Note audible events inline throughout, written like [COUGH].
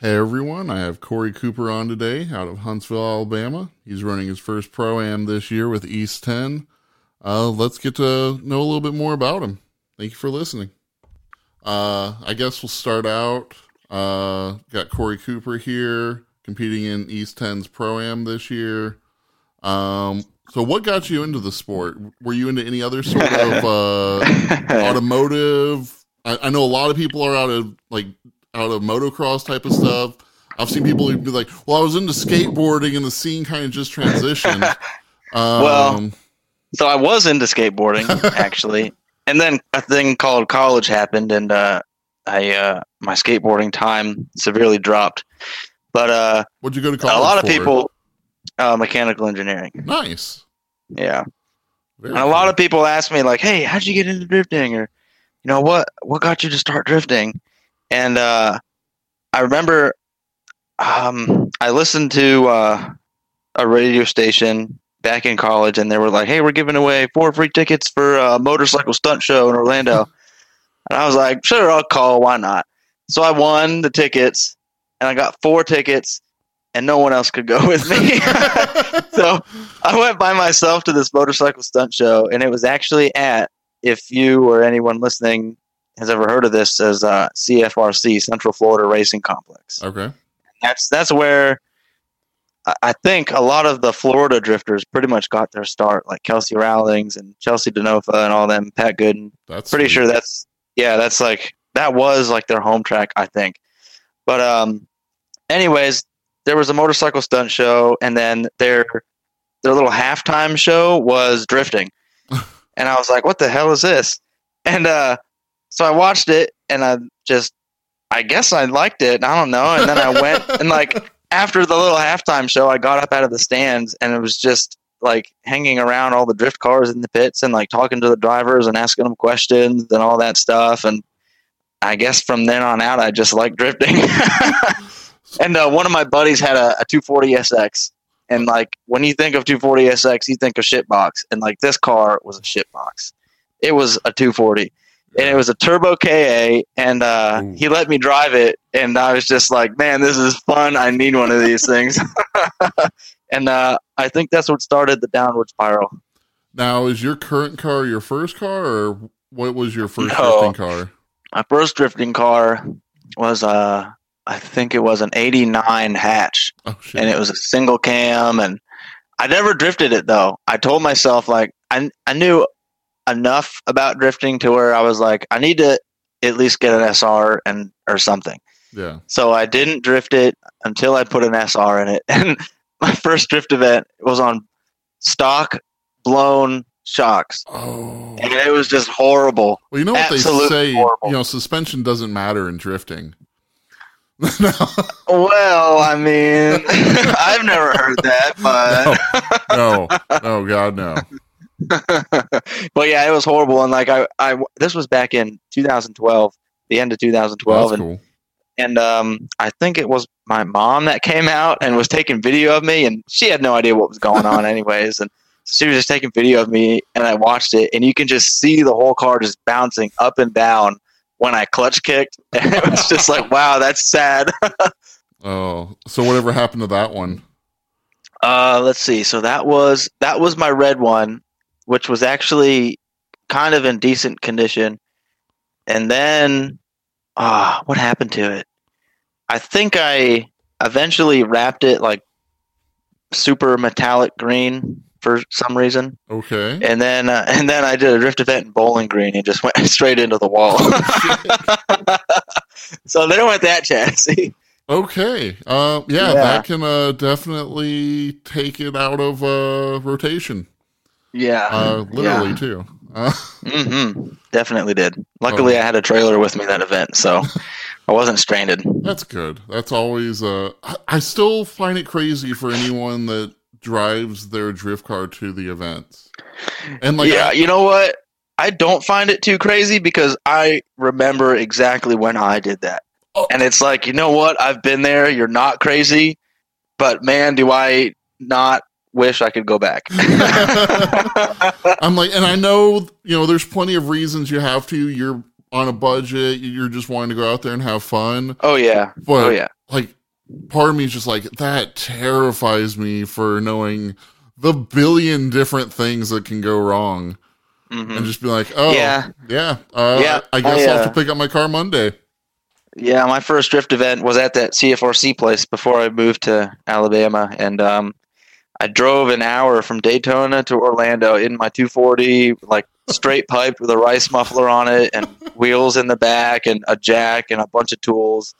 Hey everyone, I have Corey Cooper on today out of Huntsville, Alabama. He's running his first pro am this year with East 10. Uh, let's get to know a little bit more about him. Thank you for listening. Uh, I guess we'll start out. Uh, got Corey Cooper here competing in East 10's pro am this year. Um, so what got you into the sport? Were you into any other sort of uh, [LAUGHS] automotive? I, I know a lot of people are out of like out of motocross type of stuff. I've seen people be like, "Well, I was into skateboarding, and the scene kind of just transitioned." [LAUGHS] Um, Well, So I was into skateboarding [LAUGHS] actually, and then a thing called college happened, and uh, I uh, my skateboarding time severely dropped. But uh, what'd you go to college? a lot of people, uh, mechanical engineering, nice. yeah. Very And a lot of people ask me like, "Hey, how'd you get into drifting?" Or, you know, what what got you to start drifting? And uh, I remember um, I listened to uh, a radio station back in college, and they were like, "Hey, we're giving away four free tickets for a motorcycle stunt show in Orlando." and I was like, "Sure, I'll call. Why not?" So I won the tickets, and I got four tickets, and no one else could go with me. [LAUGHS] so I went by myself to this motorcycle stunt show, and it was actually at, if you or anyone listening has ever heard of this, as uh, CFRC, Central Florida Racing Complex. okay. That's that's where I- think a lot of the Florida drifters pretty much got their start, like Kelsey Rowlings and Chelsea DeNofa and all them, Pat Goodin. That's Pretty sweet. sure that's yeah, that's like that was like their home track, I think. But um, anyways, there was a motorcycle stunt show, and then their their little halftime show was drifting, [LAUGHS] and I was like, "What the hell is this?" And uh, so I watched it, and I just, I guess I liked it. I don't know, and then I went [LAUGHS] and like after the little halftime show, I got up out of the stands, and it was just like hanging around all the drift cars in the pits and like talking to the drivers and asking them questions and all that stuff. And I guess from then on out, I just like drifting. [LAUGHS] and uh, one of my buddies had a, a 240 SX. And like when you think of 240 SX, you think of shitbox. And like this car was a shitbox. It was a 240 and it was a turbo KA, and uh, he let me drive it, and I was just like, "Man, this is fun! I need one of these things." [LAUGHS] and uh, I think that's what started the downward spiral. Now, is your current car your first car, or what was your first No. drifting car? My first drifting car was, uh, I think it was an '89 hatch, Oh shit! and it was a single cam, and I never drifted it though. I told myself like I I knew enough about drifting to where I was like, I need to at least get an SR and or something. yeah. So I didn't drift it until I put an SR in it. [LAUGHS] And my first drift event was on stock blown shocks. Oh. And it was just horrible. Well, you know what they say. horrible. You know, suspension doesn't matter in drifting. [LAUGHS] no, Well, I mean, [LAUGHS] I've never heard that, but no, oh god, no. [LAUGHS] but yeah, it was horrible. And like I, I, this was back in 2012, the end of 2012, That's and cool. and um, I think it was my mom that came out and was taking video of me, and she had no idea what was going on, [LAUGHS] anyways. And she was just taking video of me, and I watched it, and you can just see the whole car just bouncing up and down when I clutch kicked, [LAUGHS] and it was just like, wow, that's sad. Oh, so whatever happened to that one? Uh, let's see. So that was that was my red one, which was actually kind of in decent condition. And then, ah, what happened to it? I think I eventually wrapped it like super metallic green for some reason, Okay. and then uh, and then I did a drift event in Bowling Green and just went [LAUGHS] straight into the wall. [LAUGHS] so then went that chassis. Okay. Uh, yeah, Yeah. that can uh, definitely take it out of uh, rotation. Yeah, Uh, literally too. Uh, hmm Definitely did. Luckily, I had a trailer with me that event, so I wasn't stranded. that's good. That's always. Uh, I, I still find it crazy for anyone that drives their drift car to the events. And like, yeah, you know what? I don't find it too crazy because I remember exactly when I did that. Oh. And it's like, you know what? I've been there. You're not crazy. But man, do I not wish I could go back. [LAUGHS] [LAUGHS] I'm like, and I know, you know, there's plenty of reasons you have to. You're on a budget, you're just wanting to go out there and have fun. Oh yeah. But oh yeah. like part of me is just like that terrifies me for knowing the billion different things that can go wrong hmm and just be like, oh Yeah. yeah, uh, Yeah, I guess I, I'll have uh, to pick up my car Monday. Yeah, my first drift event was at that CFRC place before I moved to Alabama, and um, I drove an hour from Daytona to Orlando in my 240, like straight pipe with a rice muffler on it, and [LAUGHS] wheels in the back, and a jack, and a bunch of tools.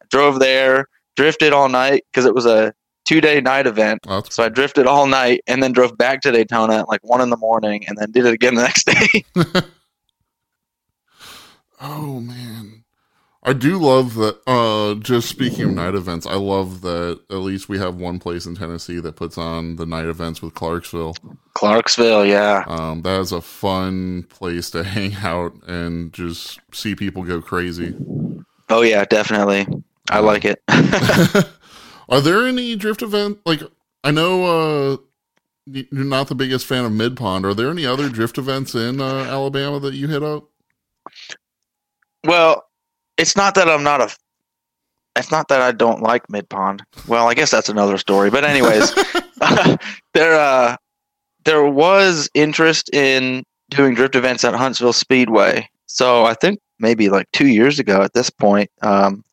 I drove there, drifted all night because it was a two-day night event. Oh, So I drifted all night, and then drove back to Daytona at like one in the morning, and then did it again the [LAUGHS] next day. [LAUGHS] oh man, I do love that. Uh, just speaking of night events, I love that at least we have one place in Tennessee that puts on the night events with Clarksville. Clarksville, yeah. Um, that is a fun place to [LAUGHS] hang out and just see people go crazy. Oh yeah, definitely. I like it. [LAUGHS] [LAUGHS] Are there any drift event like I know uh you're not the biggest fan of Mid Pond. Are there any other drift events in uh, Alabama that you hit up? Well, it's not that I'm not a. It's not that I don't like Mid Pond. Well, I guess that's another story. But anyways, [LAUGHS] [LAUGHS] there uh, there was interest in doing drift events at Huntsville Speedway. So I think maybe like two years ago at this point, um,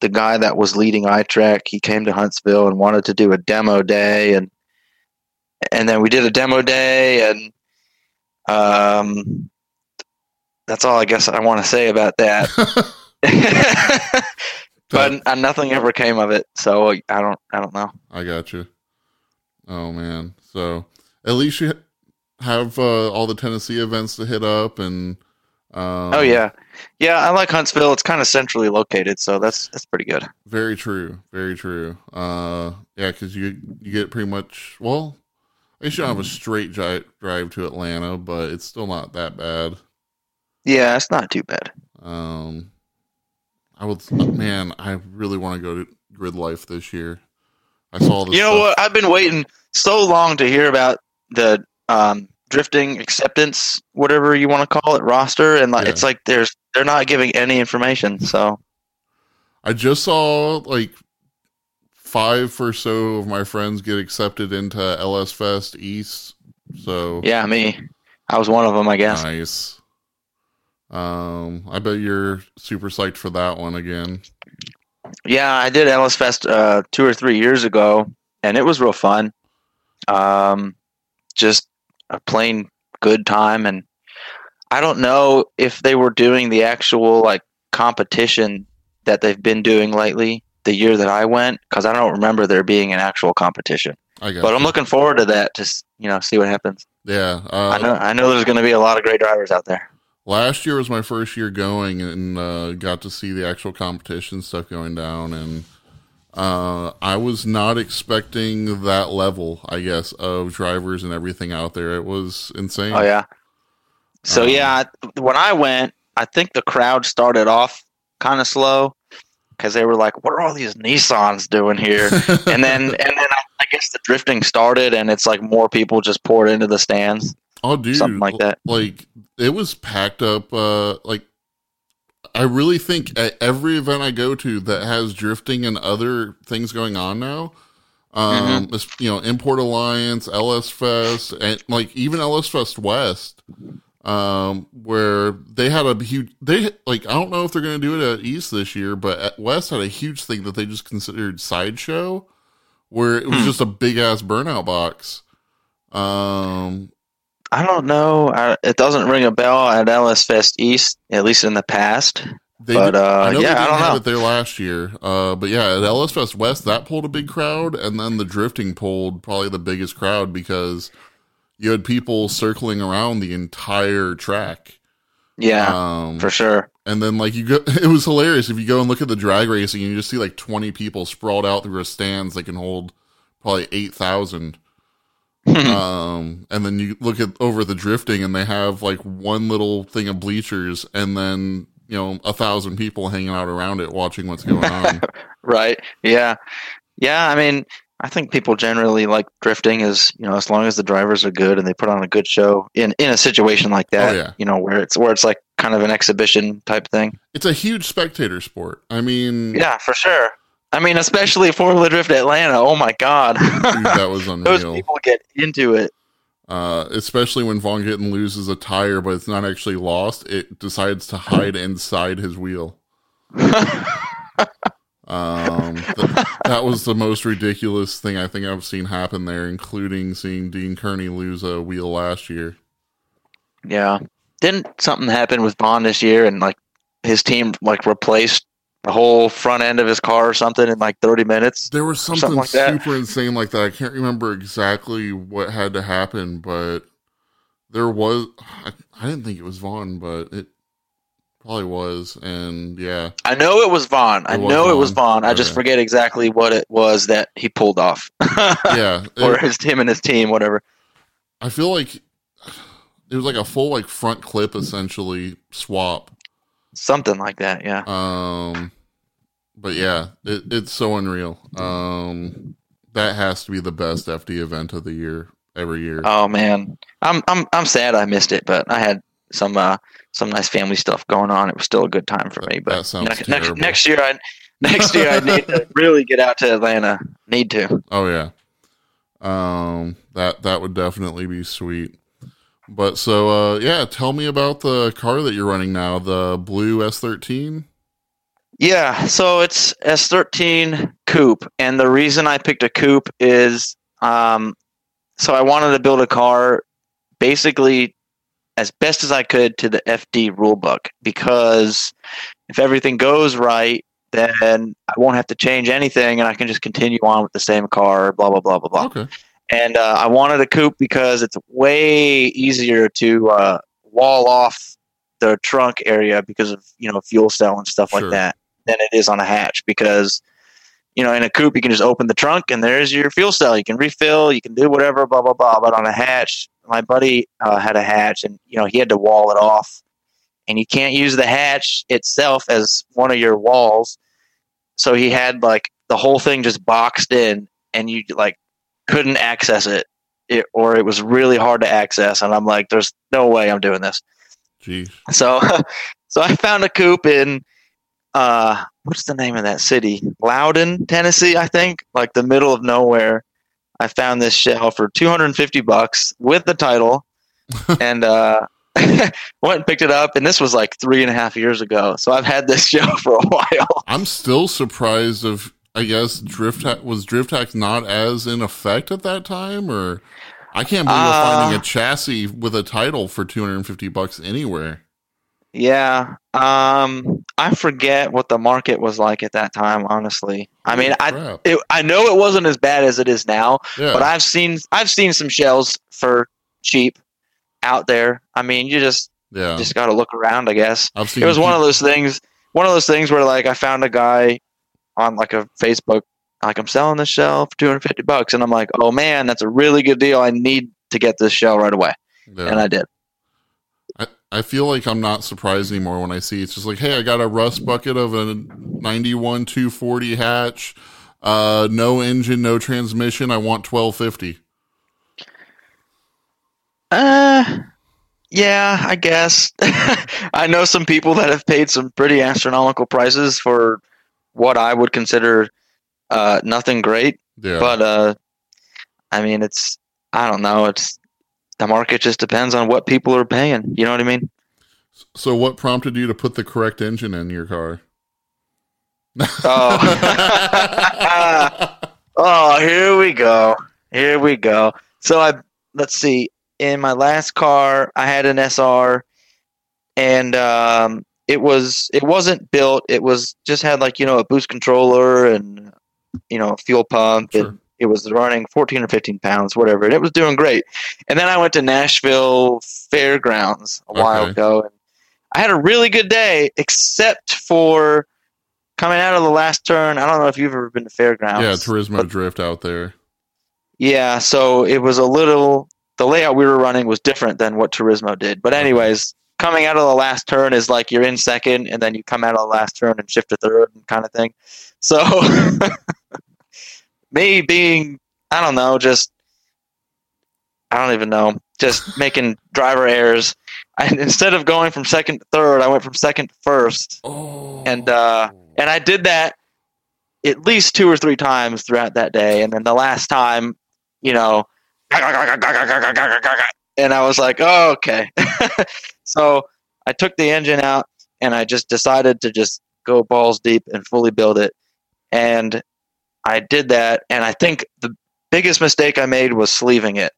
the guy that was leading iTrack he came to Huntsville and wanted to do a demo day, and and then we did a demo day, and um, that's all I guess I want to say about that. [LAUGHS] [LAUGHS] but uh, nothing ever came of it, so I don't. I don't know. I got you. Oh man, so at least you have uh, all the Tennessee events to hit up, and um, oh yeah, yeah. I like Huntsville. It's kind of centrally located, so that's that's pretty good. very true, very true. Uh, yeah, because you you get pretty much well. I guess you don't have a straight dri- drive to Atlanta, but it's still not that bad. Yeah, it's not too bad. Um, I would, man, I really want to go to Grid Life this year. I saw this. You know stuff. what? I've been waiting so long to hear about the um, drifting acceptance, whatever you want to call it, roster, and like, Yeah. it's like there's they're not giving any information. So I just saw like five or so of my friends get accepted into LS Fest East. So yeah, me, I was one of them, I guess. nice. Um, I bet you're super psyched for that one again. Yeah, I did LS Fest uh, two or three years ago, and it was real fun. Um, just a plain good time, and I don't know if they were doing the actual like competition that they've been doing lately. The year that I went, because I don't remember there being an actual competition. But I'm looking forward to that. Just you know, see what happens. Yeah. Uh, I know I know there's going to be a lot of great drivers out there. Last year was my first year going and uh, got to see the actual competition stuff going down and uh, i was not expecting that level i guess of drivers and everything out there it was insane Oh yeah. So Um, yeah, when I went, I think the crowd started off kind of slow because they were like, "What are all these Nissans doing here?" [LAUGHS] and then and then I, I guess the drifting started, and it's like more people just poured into the stands, oh dude something like that. like it was packed up uh like i really think at every event i go to that has drifting and other things going on now um Mm-hmm. you know import alliance ls fest and like even ls fest west um where they had a huge they like i don't know if they're going to do it at east this year but at west had a huge thing that they just considered sideshow where it was Hmm. just a big ass burnout box um I don't know. I, it doesn't ring a bell at LS Fest East, at least in the past. They But, did- uh, I know yeah, they I don't have know. it there last year. Uh, but yeah, at LS Fest West, that pulled a big crowd, and then the drifting pulled probably the biggest crowd because you had people circling around the entire track. Yeah, Um, for sure. and then like you go, [LAUGHS] it was hilarious if you go and look at the drag racing, and you just see like twenty people sprawled out through a stands that can hold probably eight thousand. Um, and then you look at over the drifting, and they have like one little thing of bleachers, and then you know a thousand people hanging out around it watching what's going on. [LAUGHS] Right. Yeah. Yeah. I mean, I think people generally like drifting as you know, as long as the drivers are good and they put on a good show in in a situation like that. Oh, yeah. You know, where it's where it's like kind of an exhibition type thing. It's a huge spectator sport. I mean, Yeah, for sure. I mean, especially Formula Drift Atlanta. Oh my God, that was [LAUGHS] unreal. those people get into it. Uh, especially when Vaughn Gittin loses a tire, but it's not actually lost. It decides to hide inside his wheel. [LAUGHS] Um, th- that was the most ridiculous thing I think I've seen happen there, including seeing Dean Kearney lose a wheel last year. Yeah. Didn't something happen with Vaughn this year and like his team like replaced the whole front end of his car or something in like 30 minutes? There was something, Something like that. super insane like that. I can't remember exactly what had to happen, but there was. I, I didn't think it was Vaughn, but it probably was. And yeah, I know it was Vaughn. I was know it was Vaughn. Vaughn. I just forget exactly what it was that he pulled off. [LAUGHS] yeah. or his him and his team, whatever. I feel like it was like a full like front clip essentially swap. Something like that, yeah. Um, but yeah, it, it's so unreal. Um, that has to be the best FD event of the year every year. Oh man. I'm I'm I'm sad I missed it, but I had some uh some nice family stuff going on. It was still a good time for me. But That sounds next, next next year I [LAUGHS] next year I [LAUGHS] need to really get out to Atlanta. Need to. Oh yeah. Um that that would definitely be sweet. But so uh yeah, tell me about the car that you're running now, the blue S13. Yeah, so it's S13 coupe, and the reason I picked a coupe is, um, so I wanted to build a car, basically, as best as I could to the FD rulebook because if everything goes right, then I won't have to change anything, and I can just continue on with the same car. Blah blah blah blah blah. Okay. And uh, I wanted a coupe because it's way easier to uh, wall off the trunk area because of you know fuel cell and stuff Sure. like that than it is on a hatch because you know in a coupe you can just open the trunk and there's your fuel cell. You can refill you can do whatever blah blah blah. But on a hatch my buddy uh, had a hatch and you know he had to wall it off. And you can't use the hatch itself as one of your walls. So he had like the whole thing just boxed in and you like couldn't access it, it or it was really hard to access and i'm like there's no way i'm doing this Geez. so, [LAUGHS] so I found a coupe in, uh, what's the name of that city? Loudon, Tennessee, I think, like the middle of nowhere. I found this shell for 250 bucks with the title, [LAUGHS] and uh, [LAUGHS] went and picked it up. And this was like three and a half years ago, so I've had this shell for a while. I'm still surprised of I guess drift tax was drift tax not as in effect at that time or I can't believe we're Uh, finding a chassis with a title for 250 bucks anywhere. Yeah, um, I forget what the market was like at that time. Honestly, I mean, I it, I know it wasn't as bad as it is now. yeah. but I've seen I've seen some shells for cheap out there. I mean, you just yeah. just got to look around, I guess. I've seen It was one of those things, one of those things where like I found a guy on like a Facebook, like I'm selling this shell for 250 bucks, and I'm like, oh man, that's a really good deal. I need to get this shell right away, yeah. and I did. I, I feel like I'm not surprised anymore when I see it's just like, hey, I got a rust bucket of a 91 240 hatch, uh, no engine, no transmission. I want 1250. Uh, yeah, I guess. [LAUGHS] I know some people that have paid some pretty astronomical prices for what I would consider uh, nothing great. Yeah. But uh, I mean, it's I don't know. It's the market just depends on what people are paying. You know what I mean? so what prompted you to put the correct engine in your car? Oh. [LAUGHS] [LAUGHS] oh, here we go. Here we go. So I let's see. In my last car, I had an SR, and um, it was it wasn't built. It was just had like you know a boost controller and you know a fuel pump. Sure. and it was running 14 or 15 pounds whatever. And it was doing great. And then i went to nashville fairgrounds a while ago and i had a really good day except for coming out of the last turn. I don't know if you've ever been to fairgrounds. Yeah, Turismo but- Drift out there. yeah so it was a little the layout we were running was different than what turismo did. But anyways coming out of the last turn is like you're in second and then you come out of the last turn and shift to third and kind of thing so [LAUGHS] me being i don't know just i don't even know just [LAUGHS] making driver errors I, instead of going from second to third, I went from second to first, Oh. And, uh, and I did that at least two or three times throughout that day. And then the last time, you know, [LAUGHS] and I was like, oh, okay. So I took the engine out and I just decided to just go balls deep and fully build it. And I did that. And I think the biggest mistake I made was sleeving it.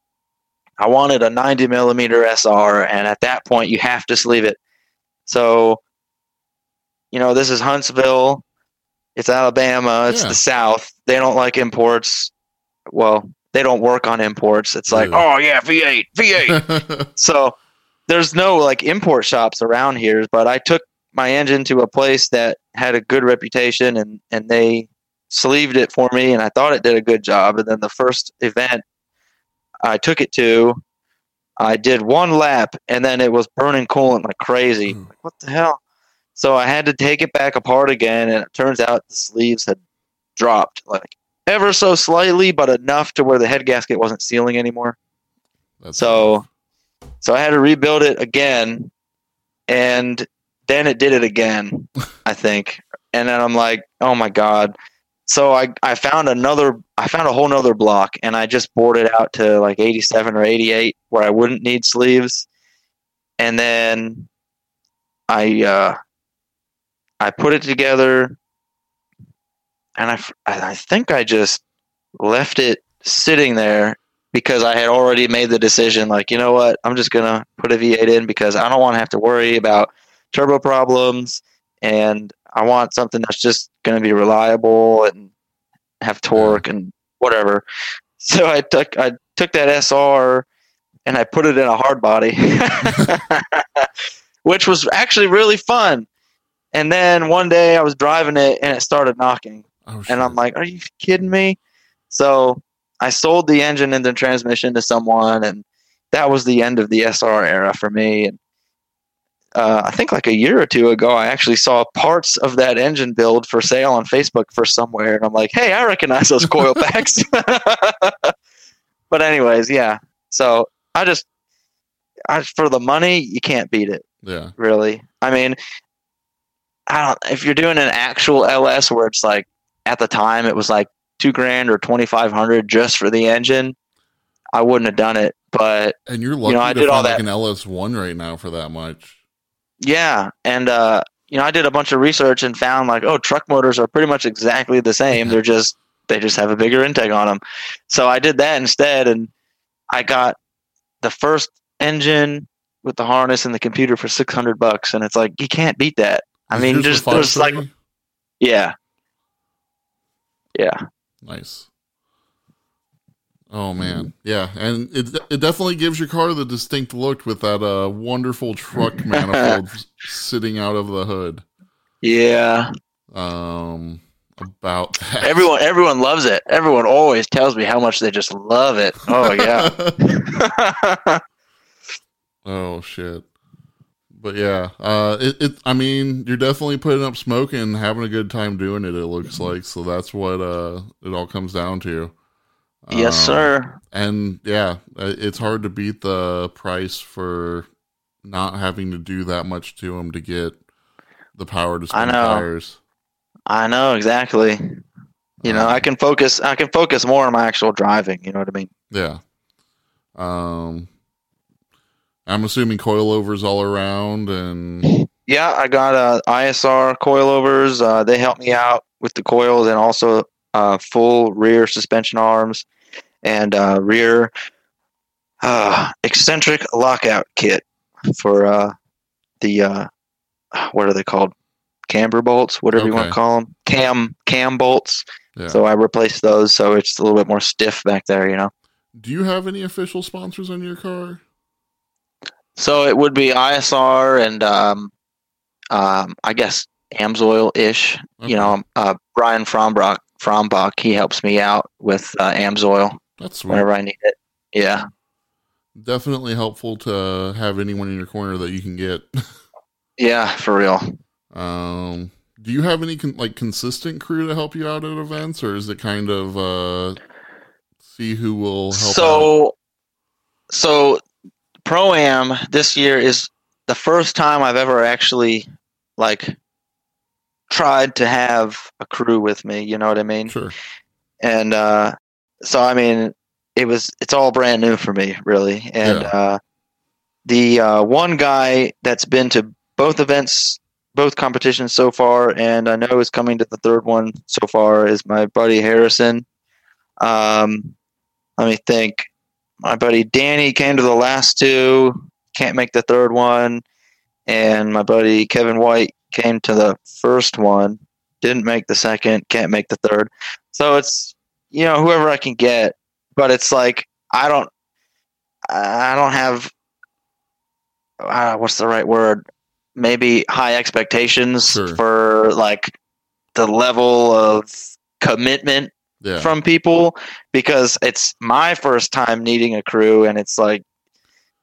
I wanted a 90 millimeter SR, and at that point, you have to sleeve it. So, you know, this is Huntsville. It's Alabama. It's Yeah. the South. They don't like imports. Well, they don't work on imports. It's like, Really? oh yeah, V8, V8. [LAUGHS] so there's no like import shops around here. But I took my engine to a place that had a good reputation, and and they sleeved it for me, and I thought it did a good job. And then the first event I took it to, I did one lap, and then it was burning coolant like crazy. Ooh. Like, what the hell? So I had to take it back apart again, and it turns out the sleeves had dropped like ever so slightly, but enough to where the head gasket wasn't sealing anymore. That's So, so I had to rebuild it again, and then it did it again, I think. And then I'm like, oh my god. So I I found another I found a whole nother block, and I just bored it out to like 87 or 88, where I wouldn't need sleeves, and then I uh, I put it together, and I, I think I just left it sitting there because I had already made the decision like, you know what, I'm just going to put a V8 in because I don't want to have to worry about turbo problems and I want something that's just going to be reliable and have torque and whatever. So I took I took that SR and I put it in a hard body. [LAUGHS] which was actually really fun. And then one day I was driving it and it started knocking oh, and I'm like, "Are you kidding me?" So I sold the engine and the transmission to someone, and that was the end of the SR era for me. And uh, I think like a year or two ago, I actually saw parts of that engine build for sale on Facebook for somewhere, and I'm like, "Hey, I recognize those coil [LAUGHS] packs." [LAUGHS] but anyways, yeah. So I just, I for the money, you can't beat it yeah. really. I mean, I don't. If you're doing an actual LS where it's like at the time it was like two grand or twenty five hundred just for the engine, I wouldn't have done it. But And you're lucky you know, I to did all like that- an LS1 right now for that much. yeah, and uh, you know, I did a bunch of research and found like, oh, truck motors are pretty much exactly the same. They're just they just have a bigger intake on them. So I did that instead, and I got the first engine with the harness and the computer for six hundred bucks, and it's like you can't beat that. I mean, the there's like yeah, yeah. Nice. Oh man, yeah, and it it definitely gives your car the distinct look with that uh wonderful truck [LAUGHS] manifold sitting out of the hood. Yeah, Um, about that. everyone everyone loves it. Everyone always tells me how much they just love it. Oh yeah, [LAUGHS] [LAUGHS] oh shit. But yeah, uh, it, it. I mean, you're definitely putting up smoke and having a good time doing it. It looks like so. That's what uh, it all comes down to. yes, Um, sir. And yeah, uh, it's hard to beat the price for not having to do that much to them to get the power to spin I know. tires. I know exactly. You know, Um, I can focus. I can focus more on my actual driving. You know what I mean? Yeah. Um, I'm assuming coilovers all around, and [LAUGHS] Yeah, I got uh, ISR coilovers. Uh, they helped me out with the coils and also uh, full rear suspension arms and uh, rear uh, eccentric lockout kit for uh, the uh, what are they called? Camber bolts, whatever you want to call them. Cam cam bolts. yeah. So I replaced those, so it's a little bit more stiff back there. You know. Do you have any official sponsors on your car? So it would be ISR and um, um, I guess Amsoil ish. Okay. You know, uh, Brian Frombach, Frombach, he helps me out with uh, Amsoil that's sweet. whenever I need it. Yeah. Definitely helpful to have anyone in your corner that you can get. [LAUGHS] Yeah, for real. Um, do you have any con- like consistent crew to help you out at events, or is it kind of uh, see who will help? out? So, so Pro Am this year is the first time I've ever actually like tried to have a crew with me. You know what I mean? Sure. and uh, so I mean, it was it's all brand new for me, really. And Yeah. uh, the uh, one guy that's been to both events, both competitions so far, and I know is coming to the third one so far, is my buddy Harrison. Um, let me think. My buddy Danny came to the last two, can't make the third one, and my buddy Kevin White came to the first one, didn't make the second, can't make the third. So it's you know whoever I can get, but it's like I don't I don't have uh, what's the right word? Maybe high expectations Sure. for like the level of commitment Yeah. from people because it's my first time needing a crew and it's like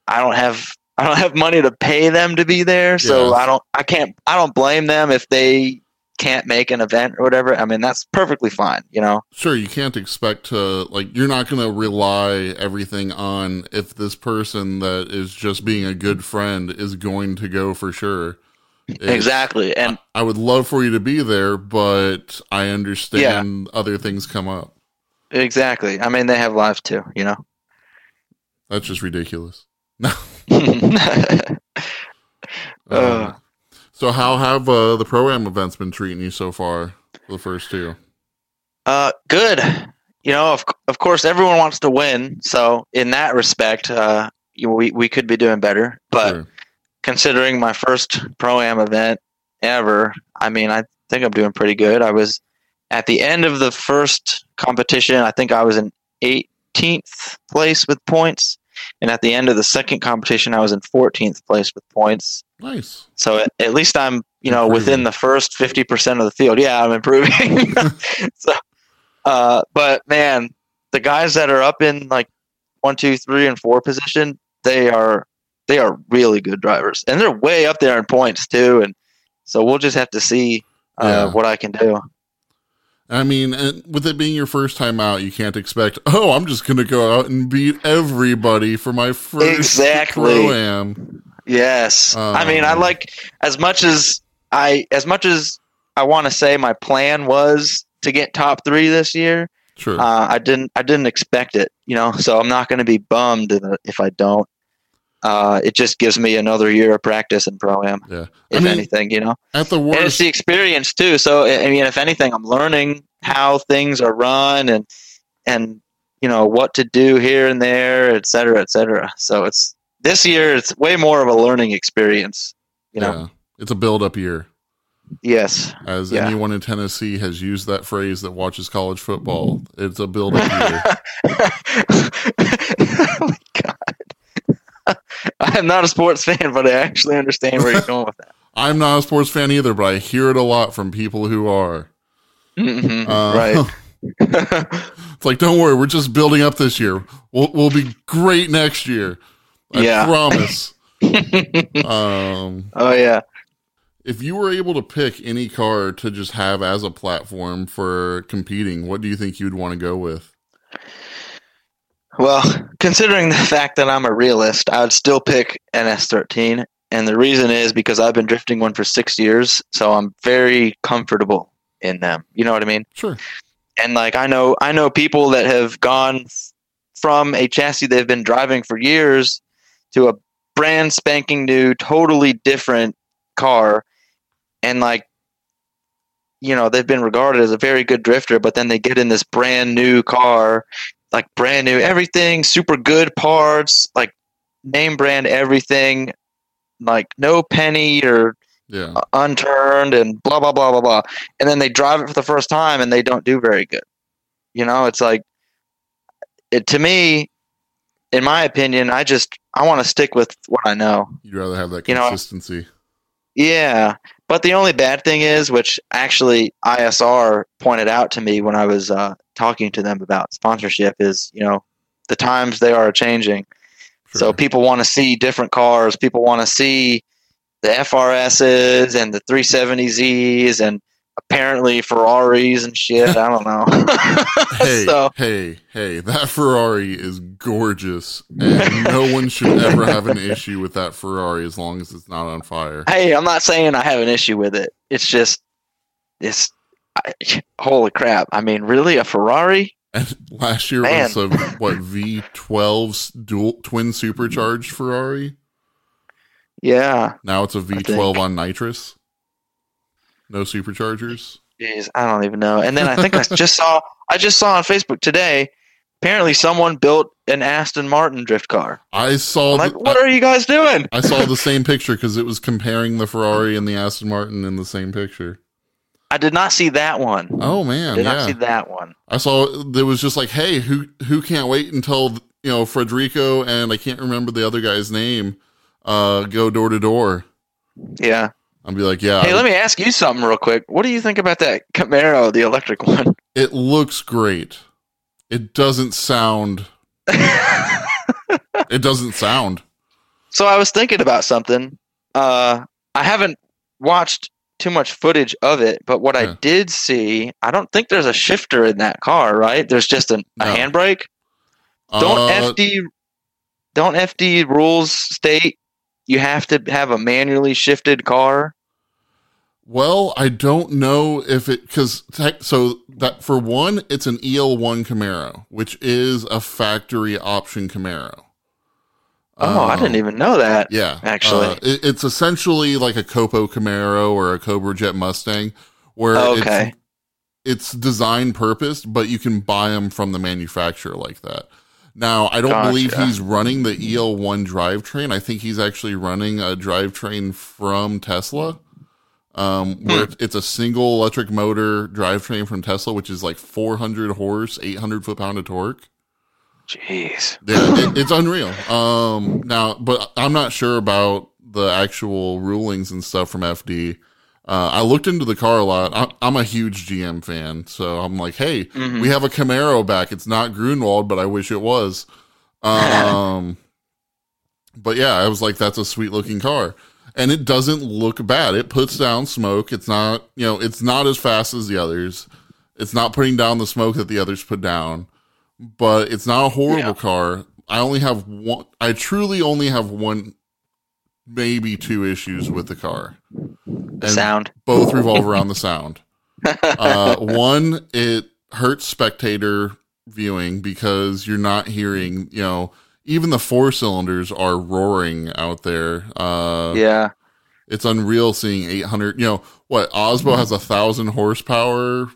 I don't have [LAUGHS] I don't have money to pay them to be there so Yeah. I don't I can't I don't blame them if they can't make an event or whatever I mean that's perfectly fine you know sure, you can't expect to like you're not going to rely everything on if this person that is just being a good friend is going to go for sure. Exactly and I would love for you to be there, but I understand other things come up. exactly I mean they have lives too you know That's just ridiculous. [LAUGHS] No. [LAUGHS] Uh. Um, so how have uh, the pro am events been treating you so far? for The first two. Uh, good. You know, of of course, everyone wants to win. So in that respect, uh, you, we we could be doing better. But Sure. Considering my first pro am event ever, I mean, I think I'm doing pretty good. I was at the end of the first competition. I think I was in 18th place with points, and at the end of the second competition, I was in 14th place with points. Nice. So at, at least I'm, you know, Improving. within the first 50% of the field. Yeah, I'm improving. [LAUGHS] so, uh, but man, the guys that are up in like one, two, three, and four position, they are, they are really good drivers and they're way up there in points too. And so we'll just have to see, uh, Yeah. what I can do. I mean, and with it being your first time out, you can't expect, oh, I'm just going to go out and beat everybody for my first Exactly. pro am. Yes. I mean, I Um, like as much as I, as much as I want to say my plan was to get top three this year. Sure. Uh, I didn't. I didn't expect it. You know, so I'm not going to be bummed if I don't. Uh, it just gives me another year of practice in pro am, yeah. I if mean, anything. You know, at the and it's the experience too. So I I mean, if anything, I'm learning how things are run and and you know what to do here and there, et cetera, et cetera. So it's this year. It's way more of a learning experience. You know. yeah, it's a build up year. Yes. As Yeah. anyone in Tennessee has used that phrase that watches college football, it's a build up year. [LAUGHS] my god. I am not a sports fan, but I actually understand where you're going with that. [LAUGHS] I'm not a sports fan either, but I hear it a lot from people who are. Mhm, Uh, right. [LAUGHS] [LAUGHS] It's like, don't worry, we're just building up this year. We'll we'll be great next year. I Yeah. promise. um, oh yeah. if you were able to pick any car to just have as a platform for competing, what do you think you'd want to go with? Well, [LAUGHS] considering the fact that I'm a realist, I would still pick an S13, and the reason is because I've been drifting one for six years, so I'm very comfortable in them. You know what I mean? Sure. and like I know I know people that have gone f- from a chassis they've been driving for years to a brand spanking new, totally different car, and like you know they've been regarded as a very good drifter, but then they get in this brand new car, like brand new everything, super good parts, like name brand everything, like no penny or Yeah. unturned and blah blah blah blah blah. And then they drive it for the first time and they don't do very good. You know it's like it to me in my opinion i just i want to stick with what i know. You'd rather have that You know- consistency. yeah. But the only bad thing is which actually isr pointed out to me when i was uh, talking to them about sponsorship is you know the times they are changing So people want to see different cars. People want to see the FRSs and the 370Zs and apparently Ferraris and shit. I don't know. [LAUGHS] Hey, so hey, hey, that Ferrari is gorgeous, and no one should ever have an issue with that Ferrari as long as it's not on fire. hey, I'm not saying I have an issue with it. It's just it's I, holy crap. I mean, really a Ferrari? And [LAUGHS] last year Man. was a what V12 dual twin supercharged Ferrari. Yeah. Now it's a think. V12 on nitrous. No superchargers. Jeez, I don't even know. And then I think I just saw I just saw on Facebook today. Apparently, someone built an Aston Martin drift car. I saw. I'm like, the, what are you guys doing? I saw the same picture because it was comparing the Ferrari and the Aston Martin in the same picture. I did not see that one. Oh man, did yeah. not see that one. I saw there was just like, hey, who who can't wait until you know Frederico and I can't remember the other guy's name, uh, go door to door. Yeah. I'll be like, yeah, Hey, let me ask you something real quick. What do you think about that Camaro, the electric one? [LAUGHS] it looks great. It doesn't sound. [LAUGHS] It doesn't sound. so I was thinking about something. Uh, I haven't watched too much footage of it, but what Yeah. I did see, I don't think there's a shifter in that car, right? There's just an, a No. handbrake. Don't Uh, FD don't FD rules state you have to have a manually shifted car? Well, I don't know if it because so that for one, it's an EL1 Camaro, which is a factory option Camaro. Oh, I didn't Um, even know that. Yeah, actually. Uh, it, it's essentially like a Copo Camaro or a Cobra Jet Mustang, where Okay. it's it's design purposed, but you can buy them from the manufacturer like that. Now, I don't Gotcha. believe he's running the EL1 drivetrain. I think he's actually running a drivetrain from Tesla, um, Hmm. where it's a single electric motor drivetrain from Tesla, which is like 400 horse, 800 foot pound of torque. Jeez. Yeah, it, it's unreal. Um, now, but I'm not sure about the actual rulings and stuff from FD. Uh, I looked into the car a lot. I, I'm a huge GM fan, so I'm like, hey, Mhm. we have a Camaro back. It's not Grunwald, but I wish it was. Um, [LAUGHS] but yeah, I was like, that's a sweet looking car. And it doesn't look bad. It puts down smoke. It's not, you know, it's not as fast as the others. It's not putting down the smoke that the others put down, but it's not a horrible Yeah. car. I only have one, I truly only have one, maybe two issues with the car. The sound. Both revolve [LAUGHS] around the sound. [LAUGHS] Uh, one, it hurts spectator viewing because you're not hearing, you know, even the four cylinders are roaring out there. Uh, yeah. it's unreal seeing 800, you know, what, Aasbo has a thousand horsepower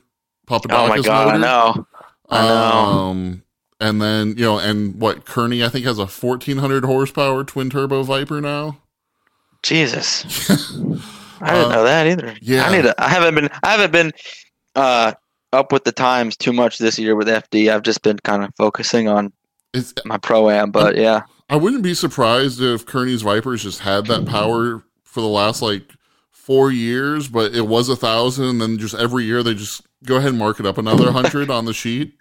Papadakis Oh my god, I know. I know. Um, and then, you know, and what, Kearney, I think, has a 1400 horsepower twin turbo Viper now. Jesus. [LAUGHS] I didn't Uh, know that either. yeah. I need to, I haven't been I haven't been uh up with the times too much this year with FD. I've just been kind of focusing on It's, my pro am, but yeah. I wouldn't be surprised if Kearney's Vipers just had that power for the last like four years, but it was a thousand, and then just every year they just go ahead and mark it up another hundred on the sheet.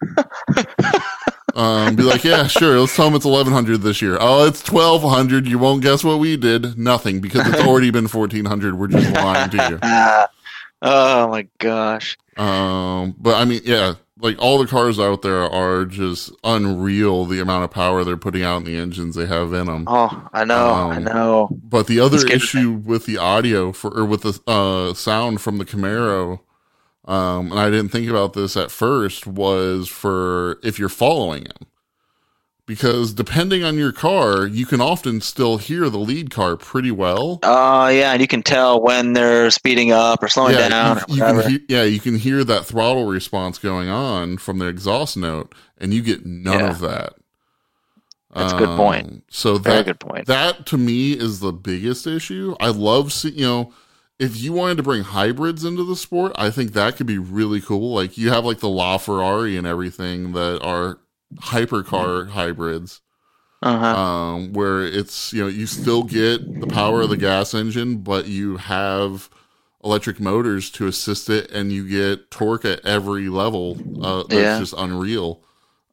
Um, be like, yeah, sure. Let's tell them it's eleven hundred this year. Oh, it's twelve hundred. You won't guess what we did. Nothing because it's already been fourteen hundred. We're just lying to you. [LAUGHS] oh my gosh. Um, but I mean, yeah, like all the cars out there are just unreal. The amount of power they're putting out in the engines they have in them. Oh, I know, I Um, know. But the other issue with the audio for or with the uh, sound from the Camaro, um, and I didn't think about this at first, was for if you're following him. Because depending on your car, you can often still hear the lead car pretty well. Oh yeah, and you can tell when they're speeding up or slowing yeah, down or you, you hear, yeah, you can hear that throttle response going on from the exhaust note, and you get none Yeah. of that. That's a good point. Um, So Very that good point. that to me is the biggest issue. I love see you know if you wanted to bring hybrids into the sport, I think that could be really cool. Like you have like the La Ferrari and everything that are hypercar hybrids, Uh-huh. um, where it's you know you still get the power of the gas engine, but you have electric motors to assist it, and you get torque at every level. Uh, that's Yeah. just unreal.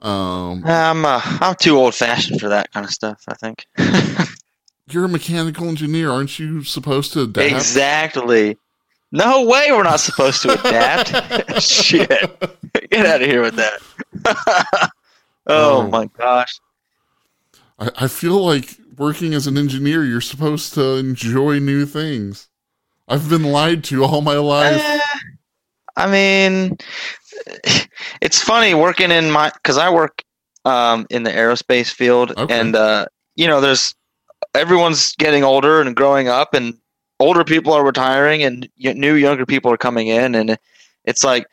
Um, I'm uh, I'm too old fashioned for that kind of stuff. I think. [LAUGHS] you're a mechanical engineer, aren't you supposed to adapt? exactly. No way we're not supposed to adapt. [LAUGHS] [LAUGHS] Shit. Get out of here with that. [LAUGHS] oh, Oh. my gosh. I, I feel like working as an engineer, you're supposed to enjoy new things. I've been lied to all my life. Eh, I mean, [SIGHS] it's funny working in my because I work um, in the aerospace field, Okay. and uh, you know, there's everyone's getting older and growing up, and older people are retiring, and new younger people are coming in, and it's like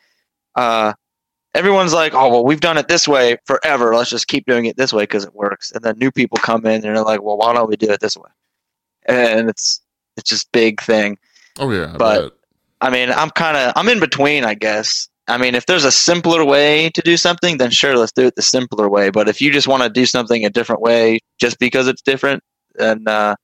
uh, everyone's like, "Oh, well, we've done it this way forever. Let's just keep doing it this way because it works." And then new people come in, and they're like, "Well, why don't we do it this way?" And it's it's just big thing. Oh yeah, I But- bet. I mean, I'm kind of I'm in between, I guess. I mean, if there's a simpler way to do something, then sure, let's do it the simpler way. But if you just want to do something a different way just because it's different, then uh,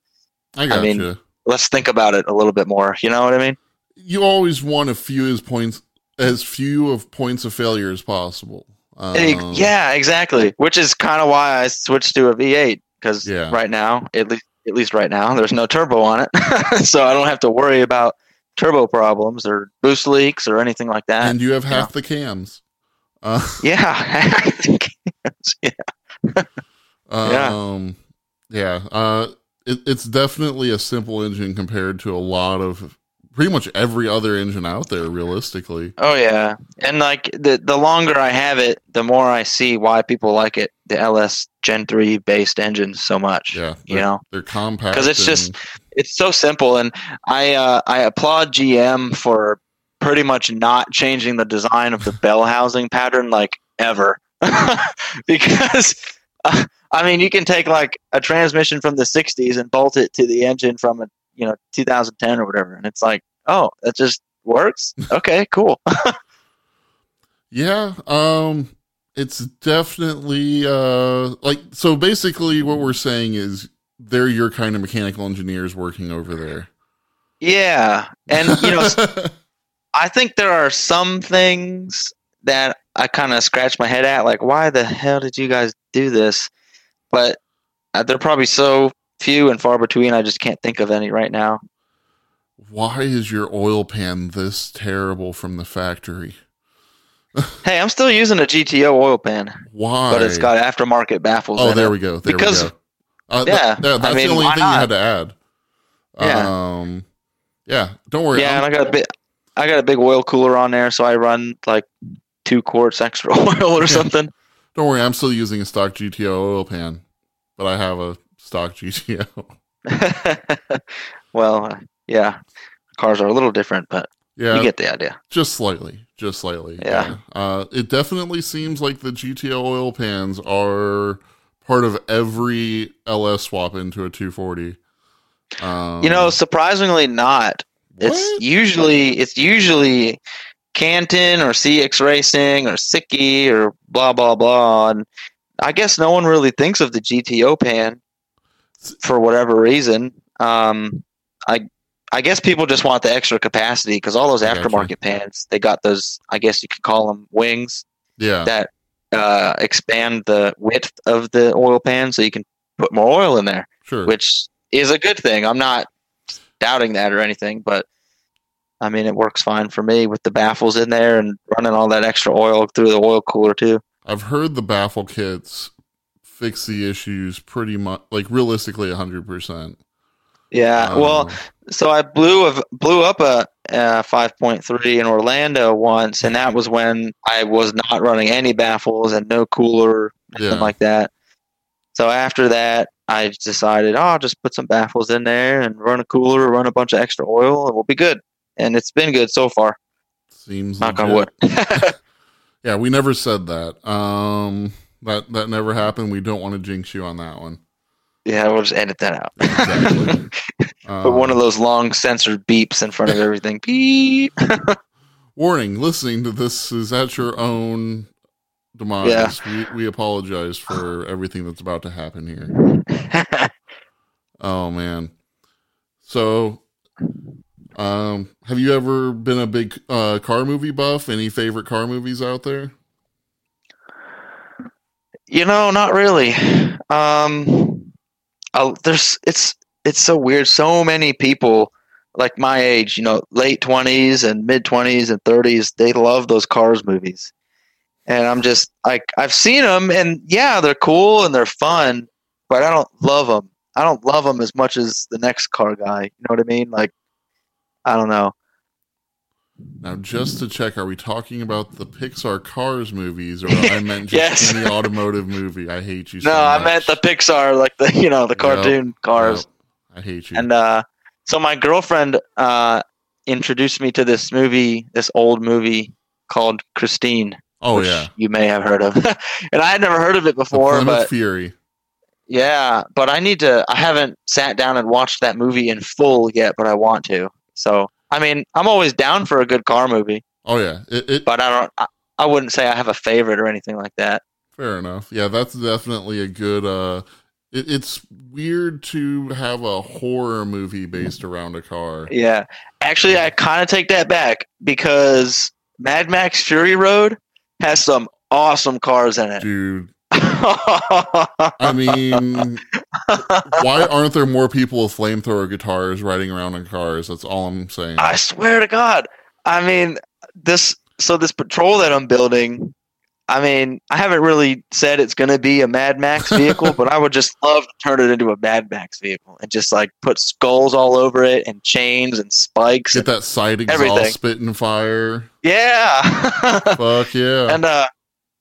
I got mean- you. let's think about it a little bit more. You know what I mean? You always want a few as points as few of points of failure as possible. Um, yeah, exactly. Which is kind of why I switched to a V8 because Yeah. right now, at least at least right now, there's no turbo on it, [LAUGHS] so I don't have to worry about turbo problems or boost leaks or anything like that. and you have [LAUGHS] yeah. [LAUGHS] half the cams. Uh, yeah, yeah. Yeah. Um, yeah. Yeah, uh, it, it's definitely a simple engine compared to a lot of pretty much every other engine out there, realistically. Oh yeah, and like the the longer I have it, the more I see why people like it. The LS Gen three based engines so much. Yeah. you know, They're compact because it's just- it's so simple, and I uh, I applaud GM for pretty much not changing the design of the [LAUGHS] bell housing pattern like ever, [LAUGHS] because. Uh, I mean, you can take like a transmission from the '60s and bolt it to the engine from a you know 2010 or whatever, and it's like, oh, that just works. [LAUGHS] Okay, cool. [LAUGHS] Yeah, um it's definitely uh like so basically what we're saying is they're your kind of mechanical engineers working over there. Yeah, and you know, [LAUGHS] I think there are some things that I kind of scratch my head at, like, why the hell did you guys do this? But uh, they're probably so few and far between. I just can't think of any right now. Why is your oil pan this terrible from the factory? [LAUGHS] Hey, I'm still using a GTO oil pan, Why? but it's got aftermarket baffles. Oh, in there it. we go. There Because- we go. Uh, yeah, th- th- that's I mean, the only thing you had to add. Yeah. Um, yeah. Don't worry. Yeah, and I'm- I got a bit. I got a big oil cooler on there, so I run like two quarts extra [LAUGHS] oil or something. Don't worry. I'm still using a stock GTO oil pan, but I have a stock GTO. [LAUGHS] well, uh, yeah, cars are a little different, but Yeah, you get the idea. just slightly, just slightly. Yeah. Uh, it definitely seems like the GTO oil pans are part of every LS swap into a 240. Um, You know, surprisingly not. It's usually it's usually Canton or CX Racing or Sikky or blah blah blah, and I guess no one really thinks of the GTO pan for whatever reason. Um, I I guess people just want the extra capacity because all those I gotcha. aftermarket pans they got those. I guess you could call them wings yeah, that uh, expand the width of the oil pan, so you can put more oil in there sure. which is a good thing. I'm not doubting that or anything, but I mean, it works fine for me with the baffles in there and running all that extra oil through the oil cooler too. I've heard the baffle kits fix the issues pretty much, like realistically, 100%. Yeah, Um, well, so I blew a blew up a, uh 5.3 in Orlando once, and that was when I was not running any baffles and no cooler, nothing Yeah. like that. So after that, I decided, oh, I'll just put some baffles in there and run a cooler, run a bunch of extra oil, and we'll be good. And it's been good so far. seems Knock on legit. wood. [LAUGHS] [LAUGHS] Yeah, we never said that. Um, that that never happened. We don't want to jinx you on that one. yeah, we'll just edit that out. Exactly. [LAUGHS] Put one of Um, those long censored beeps in front of everything. Beep. warning: listening to this is at your own demise. Yeah. We we apologize for everything that's about to happen here. Oh man. So, um, have you ever been a big uh, car movie buff? Any favorite car movies out there? You know, not really. Um, oh, there's it's it's so weird. So many people like my age, you know, late twenties and mid twenties and thirties, they love those Cars movies, and I'm just like I've seen them, and yeah, they're cool and they're fun, but I don't love them. I don't love them as much as the next car guy. You know what I mean? Like, I don't know. Now, just to check, are we talking about the Pixar Cars movies, or [LAUGHS] I meant just Yes. the automotive movie? I hate you. So No, I meant the Pixar, like the you know the cartoon cars. I hate you. And uh, so my girlfriend uh, introduced me to this movie, this old movie called Christine. oh which yeah, you may have heard of, [LAUGHS] and I had never heard of it before. But Fury. yeah, but I need to. I haven't sat down and watched that movie in full yet, but I want to. So I mean, I'm always down for a good car movie, Oh yeah, it, it but I don't. I, I wouldn't say I have a favorite or anything like that. fair enough. Yeah, that's definitely a good. uh it, It's weird to have a horror movie based around a car. Yeah, actually, I kind of take that back because Mad Max Fury Road has some awesome cars in it. Dude, [LAUGHS] I mean, why aren't there more people with flamethrower guitars riding around in cars? That's all I'm saying. I swear to God. I mean, this. So this patrol that I'm building. I mean, I haven't really said it's going to be a Mad Max [LAUGHS] vehicle, but I would just love to turn it into a Mad Max vehicle and just like put skulls all over it and chains and spikes. Get that side exhaust everything. spitting fire. yeah. [LAUGHS] Fuck yeah. and uh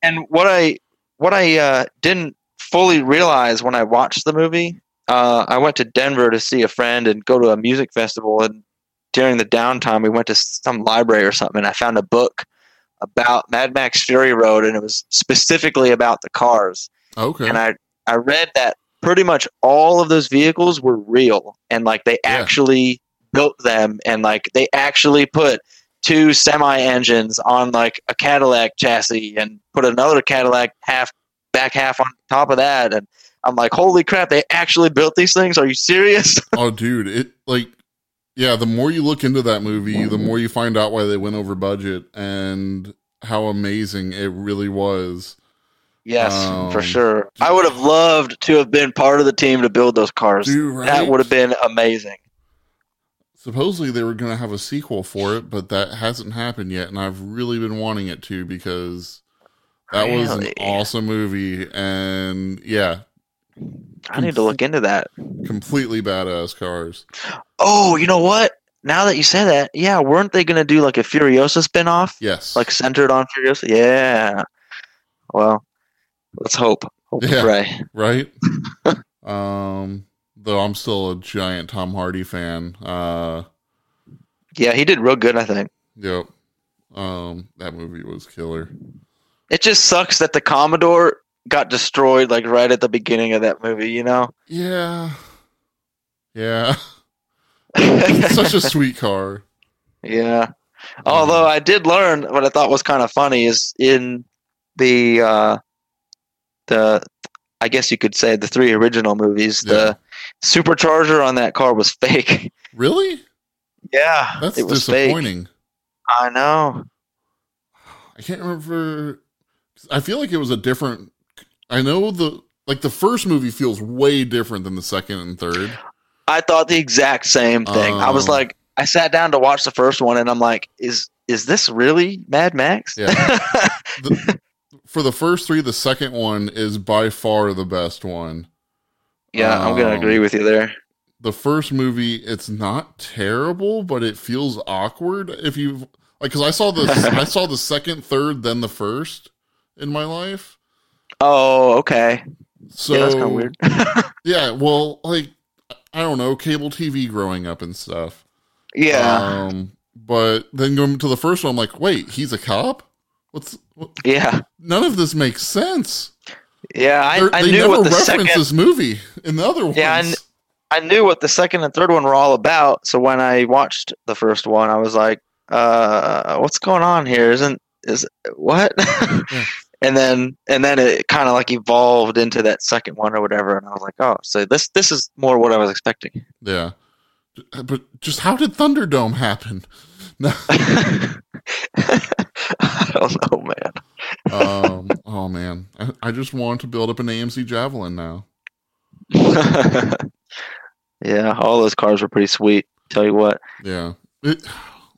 and what i what i uh didn't fully realize when i watched the movie uh i went to denver to see a friend and go to a music festival and during the downtime we went to some library or something and i found a book about mad max fury road and it was specifically about the cars okay. and i i read that pretty much all of those vehicles were real and like they Yeah. actually built them and like they actually put two semi engines on like a Cadillac chassis and put another Cadillac half back half on top of that and I'm like holy crap they actually built these things are you serious [LAUGHS] oh, dude, it like, yeah. The more you look into that movie, the more you find out why they went over budget and how amazing it really was. yes Um, for sure I would have loved to have been part of the team to build those cars Dude, right? that would have been amazing Supposedly they were going to have a sequel for it, but that hasn't happened yet, and I've really been wanting it to because that was an awesome movie, and yeah, I need to look into that completely badass cars. Oh, you know what? Now that you say that, yeah, weren't they going to do like a Furiosa spinoff, Yes, like centered on Furiosa? Yeah. Well, let's hope. Hope and Yeah. pray. right. [LAUGHS] um, though I'm still a giant Tom Hardy fan. Uh, Yeah, he did real good. I think yep. Um, that movie was killer. it just sucks that the Commodore got destroyed like right at the beginning of that movie. You know. Yeah, yeah. [LAUGHS] Such a sweet car. yeah. Although I did learn what I thought was kind of funny is in the uh, the I guess you could say the three original movies, Yeah. the supercharger on that car was fake. [LAUGHS] Really? Yeah, That's it was fake. disappointing. I know. I can't remember. I feel like it was a different. I know the like the first movie feels way different than the second and third. I thought the exact same thing. I was Oh. like, I sat down to watch the first one, and I'm like, is is this really Mad Max? Yeah. [LAUGHS] The, for the first three, the second one is by far the best one. Yeah, I'm gonna Um, agree with you there. The first movie, it's not terrible, but it feels awkward if you like. Because I saw the I [LAUGHS] saw the second, third, then the first in my life. Oh, okay. So yeah, that's kind of weird. [LAUGHS] Yeah, well, like I don't know, cable TV growing up and stuff. yeah, Um, but then going to the first one, I'm like, wait, he's a cop? What's what? yeah, none of this makes sense. Yeah. I, I they knew never what the reference second. this movie in the other ones. Yeah, I kn- I knew what the second and third one were all about. So when I watched the first one, I was like, uh, "What's going on here? Isn't is what?" [LAUGHS] And then and then it kind of like evolved into that second one or whatever, and I was like, "Oh, so this this is more what I was expecting." yeah, but just how did Thunderdome happen? No, [LAUGHS] [LAUGHS] I don't know, man. Um, oh man, I, I just want to build up an AMC Javelin now. [LAUGHS] yeah, all those cars were pretty sweet. Tell you what. Yeah. It,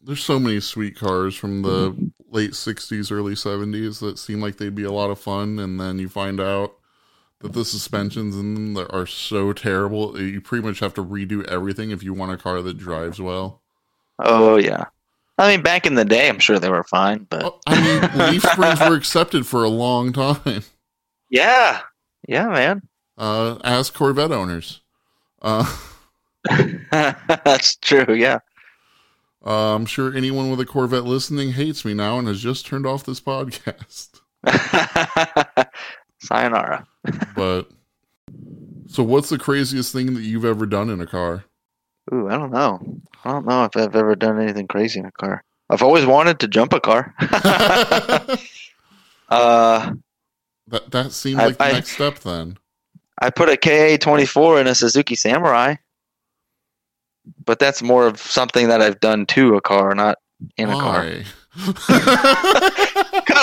there's so many sweet cars from the late 60s, early 70s that seem like they'd be a lot of fun. And then you find out that the suspensions in them are so terrible. You pretty much have to redo everything if you want a car that drives well. Oh yeah. I mean, back in the day, I'm sure they were fine, but Oh, I mean, [LAUGHS] leaf springs were accepted for a long time. yeah, yeah, man. Uh, as Corvette owners. Uh, [LAUGHS] That's true. Yeah. uh, I'm sure anyone with a Corvette listening hates me now and has just turned off this podcast. [LAUGHS] Sayonara. But so, what's the craziest thing that you've ever done in a car? Ooh, I don't know. I don't know if I've ever done anything crazy in a car. I've always wanted to jump a car. [LAUGHS] [LAUGHS] that uh, that seems I- like the I- next step then. I put a KA24 in a Suzuki Samurai, but that's more of something that I've done to a car, not in a car. Because [LAUGHS]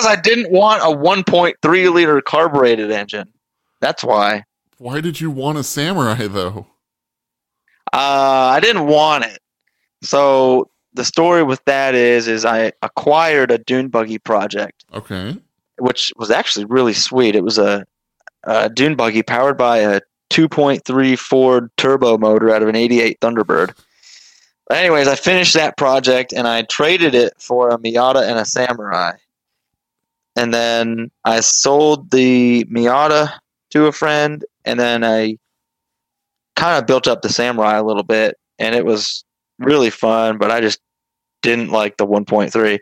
I didn't want a 1.3 liter carbureted engine. That's why. Why did you want a samurai though? Uh, I didn't want it. So the story with that is, is I acquired a dune buggy project, Okay. which was actually really sweet. It was a, a dune buggy powered by a 2.3 Ford turbo motor out of an 88 Thunderbird. But anyways, I finished that project and I traded it for a Miata and a Samurai. And then I sold the Miata to a friend, and then I kind of built up the Samurai a little bit, and it was really fun. But I just didn't like the 1.3,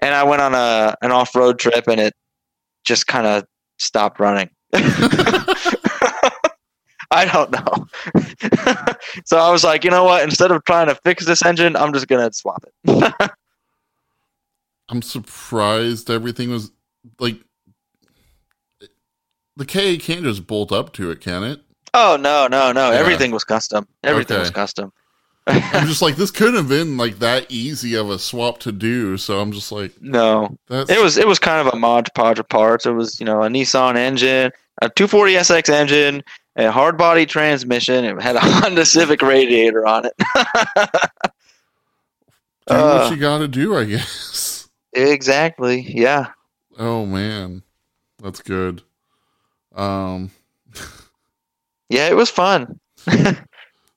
and I went on a an off road trip, and it just kind of stopped running. [LAUGHS] I don't know. [LAUGHS] so I was like, you know what? Instead of trying to fix this engine, I'm just gonna swap it. [LAUGHS] I'm surprised everything was like the K can't just bolt up to it, can it? Oh no, no, no! Yeah. Everything was custom. Everything was custom. I'm [LAUGHS] just like this couldn't have been like that easy of a swap to do. So I'm just like no, that's It was it was kind of a mod podge of parts. It was you know a Nissan engine, a 240SX engine, a hard body transmission. It had a [LAUGHS] Honda Civic radiator on it. [LAUGHS] do uh, what you got to do, I guess. exactly. Yeah. Oh man, that's good. Um, Yeah, it was fun. [LAUGHS]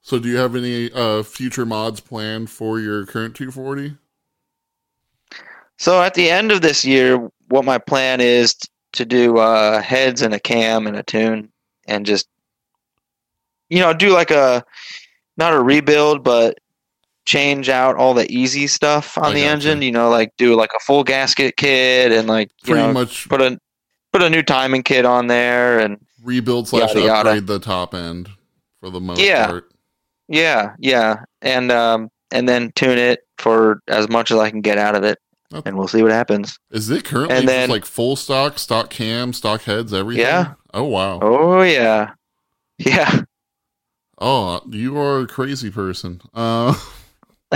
so do you have any uh future mods planned for your current 240? So at the end of this year, what my plan is to do uh, heads and a cam and a tune, and just you know do like a not a rebuild, but change out all the easy stuff on I the gotcha. engine. You know, like do like a full gasket kit and like you Pretty know much put a put a new timing kit on there and rebuild slash Yada, yada. upgrade the top end for the most Yeah. part. yeah yeah and um and then tune it for as much as I can get out of it Okay. and we'll see what happens. Is it currently And then- like full stock, stock cam, stock heads, everything? Yeah. Oh wow. Oh yeah, yeah. Oh, you are a crazy person. Uh, [LAUGHS] [LAUGHS]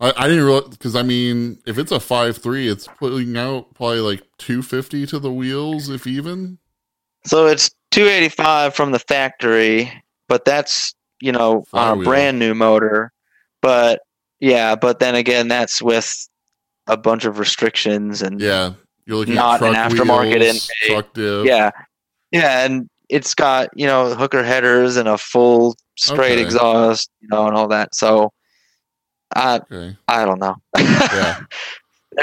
I, I didn't realize because I mean, if it's a five three, it's putting out probably like two fifty to the wheels, if even. so it's 285 from the factory, but that's you know on a brand new motor. But yeah, but then again, that's with a bunch of restrictions and Yeah, you're looking Not at an aftermarket wheels, intake. yeah, yeah, and it's got you know hooker headers and a full straight Okay. exhaust, you know, and all that. So I Okay. I don't know. Yeah. [LAUGHS]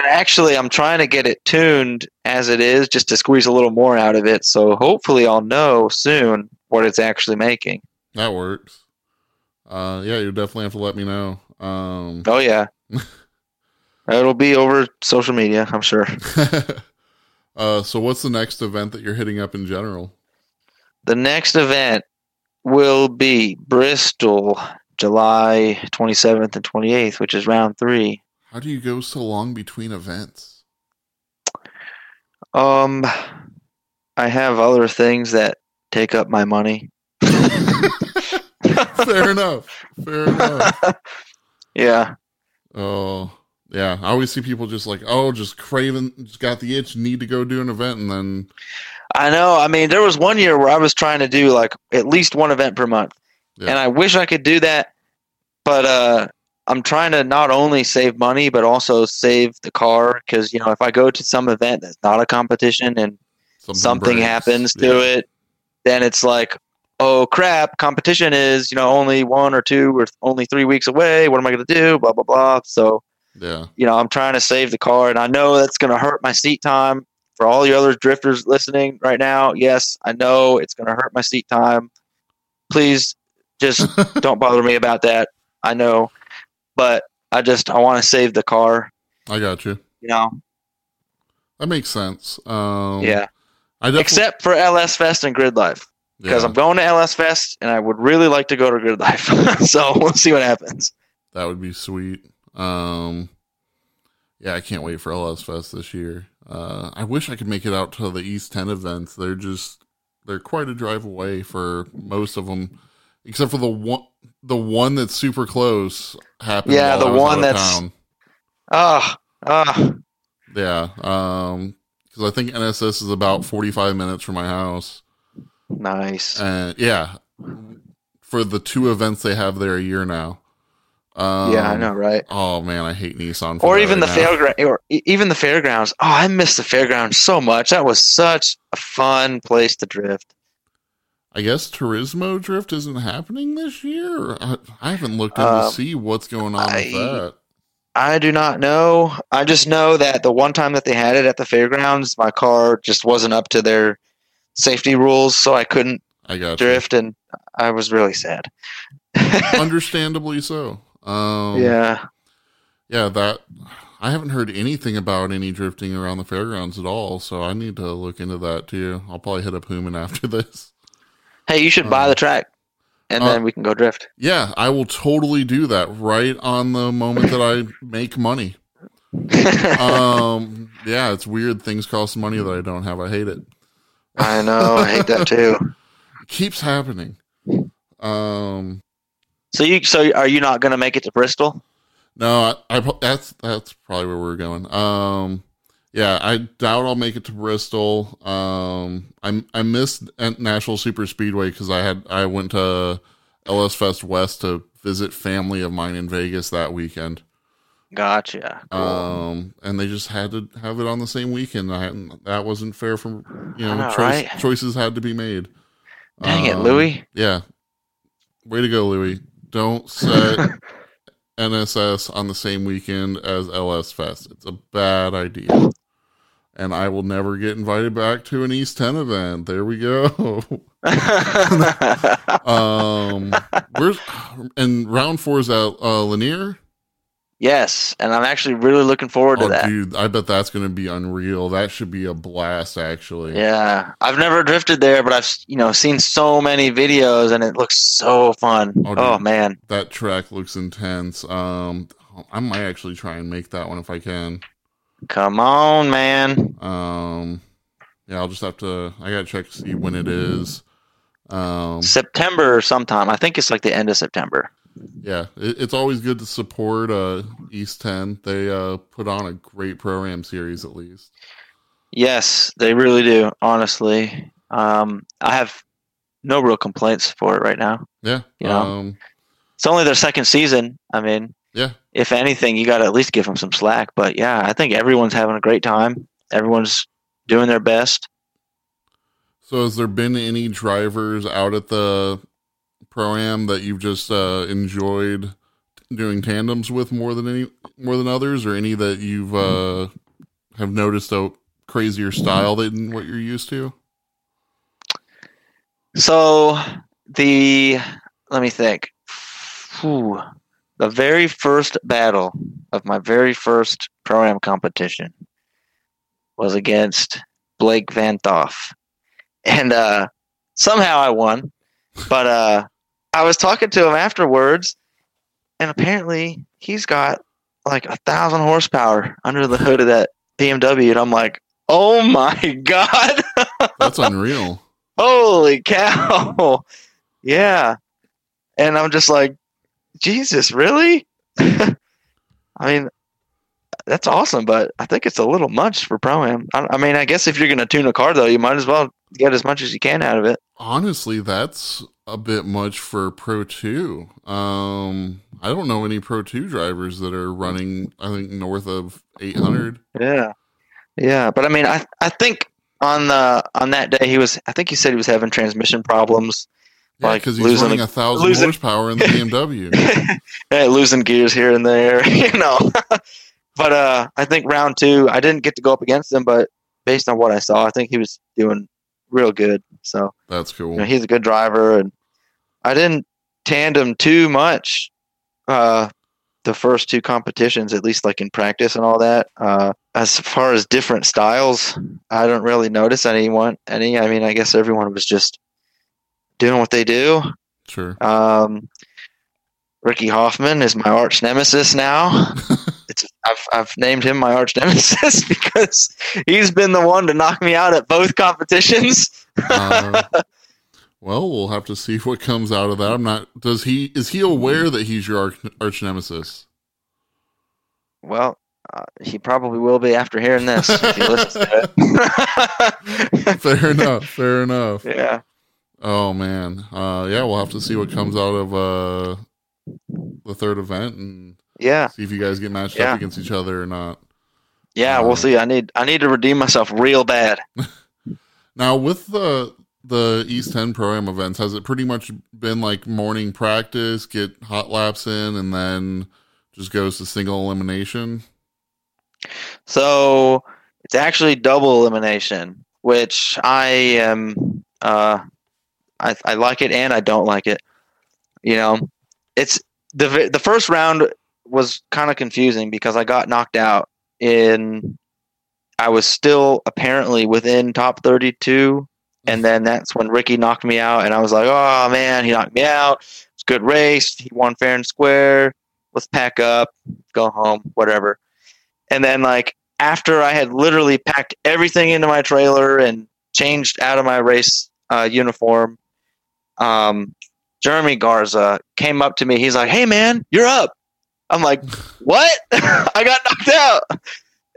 Actually, I'm trying to get it tuned as it is, just to squeeze a little more out of it. So hopefully, I'll know soon what it's actually making. That works. Uh, yeah, you definitely have to let me know. Um, Oh yeah, [LAUGHS] it'll be over social media, I'm sure. [LAUGHS] uh, so what's the next event that you're hitting up in general? The next event will be Bristol, July 27th and 28th, which is round three. How do you go so long between events? Um, I have other things that take up my money. [LAUGHS] Fair enough. Fair enough. [LAUGHS] Yeah. Oh, yeah. I always see people just like, oh, just craving, just got the itch, need to go do an event, and then I know. I mean, there was one year where I was trying to do like at least one event per month, Yeah. And I wish I could do that, but uh, I'm trying to not only save money but also save the car because you know if I go to some event that's not a competition and something breaks. happens to Yeah. it, then it's like, oh crap, competition is you know only one or two or only three weeks away. What am I going to do? Blah blah blah. So Yeah. you know I'm trying to save the car, and I know that's going to hurt my seat time. For all you other drifters listening right now, yes, I know it's going to hurt my seat time. Please just [LAUGHS] don't bother me about that. I know, but I just I want to save the car. I got you. You know, That makes sense. Um, yeah. I definitely, Except for LS Fest and Grid Life. because yeah, I'm going to LS Fest and I would really like to go to Grid Life. [LAUGHS] so we'll see what happens. that would be sweet. Um, yeah, I can't wait for LS Fest this year. Uh, I wish I could make it out to the East Ten events. They're just they're quite a drive away for most of them, except for the one the one that's super close. Happened. Yeah, the one that's-. Ah, ah, Yeah, um, because I think NSS is about forty five minutes from my house. nice. And yeah, for the two events they have there a year now. Um, yeah, I know, right? Oh man, I hate Nissan. Or even right the fairground, or even the fairgrounds. Oh, I miss the fairgrounds so much. That was such a fun place to drift. I guess Turismo Drift isn't happening this year. I, I haven't looked in to Um, see what's going on I- with that. I do not know. I just know that the one time that they had it at the fairgrounds, my car just wasn't up to their safety rules, so I couldn't I got you. drift, and I was really sad. [LAUGHS] Understandably so. Um, yeah. yeah. That I haven't heard anything about any drifting around the fairgrounds at all. So I need to look into that too. I'll probably hit up Human after [LAUGHS] this. Hey, you should buy the track, and uh, then we can go drift. Yeah, I will totally do that right on the moment that I [LAUGHS] make money. [LAUGHS] Um, yeah, it's weird. Things cost money that I don't have. I hate it. I know. I hate that too. It [LAUGHS] keeps happening. Um, So you, so are you not going to make it to Bristol? no, I, I that's that's probably where we're going. Um, yeah, I doubt I'll make it to Bristol. Um, I I missed Nashville Super Speedway because I had I went to LS Fest West to visit family of mine in Vegas that weekend. Gotcha. Cool. Um, and they just had to have it on the same weekend. I, that wasn't fair. From you know, know, choice, right? choices had to be made. Dang it, Um, Louis. Yeah, way to go, Louis. Don't set [LAUGHS] NSS on the same weekend as LS Fest. It's a bad idea. And I will never get invited back to an East Ten event. There we go. [LAUGHS] um, where's and round four is at uh, Lanier. yes, and I'm actually really looking forward to Oh, that. dude, I bet that's going to be unreal. That should be a blast, actually. Yeah, I've never drifted there, but I've you know seen so many videos, and it looks so fun. Oh, Oh, man, That track looks intense. Um, I might actually try and make that one if I can. Come on, man. Um, yeah, I'll just have to. I gotta check to see when it is. Um, September sometime. I think it's like the end of September. yeah, it, it's always good to support uh East Ten. They uh put on a great program series at least. Yes, they really do. Honestly, um, I have no real complaints for it right now. Yeah. Yeah. Um, It's only their second season. I mean, yeah. If anything, you got to at least give them some slack. But yeah, I think everyone's having a great time. Everyone's doing their best. So has there been any drivers out at the pro am that you've just uh, enjoyed doing tandems with more than any more than others, or any that you've uh, have noticed a crazier style than what you're used to? So the let me think. Whew. The very first battle of my very first pro am competition was against Blake Van Thoff. And uh, somehow I won. But uh, I was talking to him afterwards, and apparently he's got like a thousand horsepower under the hood of that BMW. And I'm like, oh my God. [LAUGHS] That's unreal. Holy cow. [LAUGHS] yeah. And I'm just like, Jesus, really? [LAUGHS] I mean, that's awesome, but I think it's a little much for Pro Am. I, I mean, I guess if you're going to tune a car, though, you might as well get as much as you can out of it. Honestly, that's a bit much for Pro 2. Um, I don't know any Pro 2 drivers that are running, I think, north of 800. Yeah. Yeah. But I mean, I, I think on the on that day he was I think he said he was having transmission problems. Yeah, Like because he's losing running a- a thousand losing- horsepower in the [LAUGHS] BMW. [LAUGHS] yeah, losing gears here and there, [LAUGHS] you know. but uh, I think round two, I didn't get to go up against him, but based on what I saw, I think he was doing real good. So That's cool. you know, he's a good driver, and I didn't tandem too much uh, the first two competitions, at least like in practice and all that. Uh, as far as different styles, I don't really notice anyone any. I mean, I guess everyone was just doing what they do. Sure. Um, Ricky Hoffman is my arch nemesis now. [LAUGHS] it's I've I've named him my arch nemesis [LAUGHS] because he's been the one to knock me out at both competitions. Uh, [LAUGHS] well, we'll have to see what comes out of that. I'm not. Does he? Is he aware that he's your arch, arch nemesis? Well, uh, he probably will be after hearing this if he listens to it. Fair enough. Fair enough. yeah, Oh man. Uh, yeah, we'll have to see what comes out of uh the third event and yeah, see if you guys get matched Yeah. up against each other or not. yeah. Uh, We'll see. I need I need to redeem myself real bad. [LAUGHS] [LAUGHS] Now with the the East 10 Pro Am events, has it pretty much been like morning practice, get hot laps in, and then just goes to single elimination? So it's actually double elimination, which I am. Uh, I I like it and I don't like it. You know, it's the the first round was kind of confusing because I got knocked out in. I was still apparently within top thirty two, and then that's when Ricky knocked me out, and I was like, "Oh man, he knocked me out. It's good race. He won fair and square. Let's pack up, go home, whatever." And then like after I had literally packed everything into my trailer and changed out of my race uh, uniform, um, Jeremy Garza came up to me. He's like, "Hey, man, you're up." I'm like, "What? [LAUGHS] I got knocked out."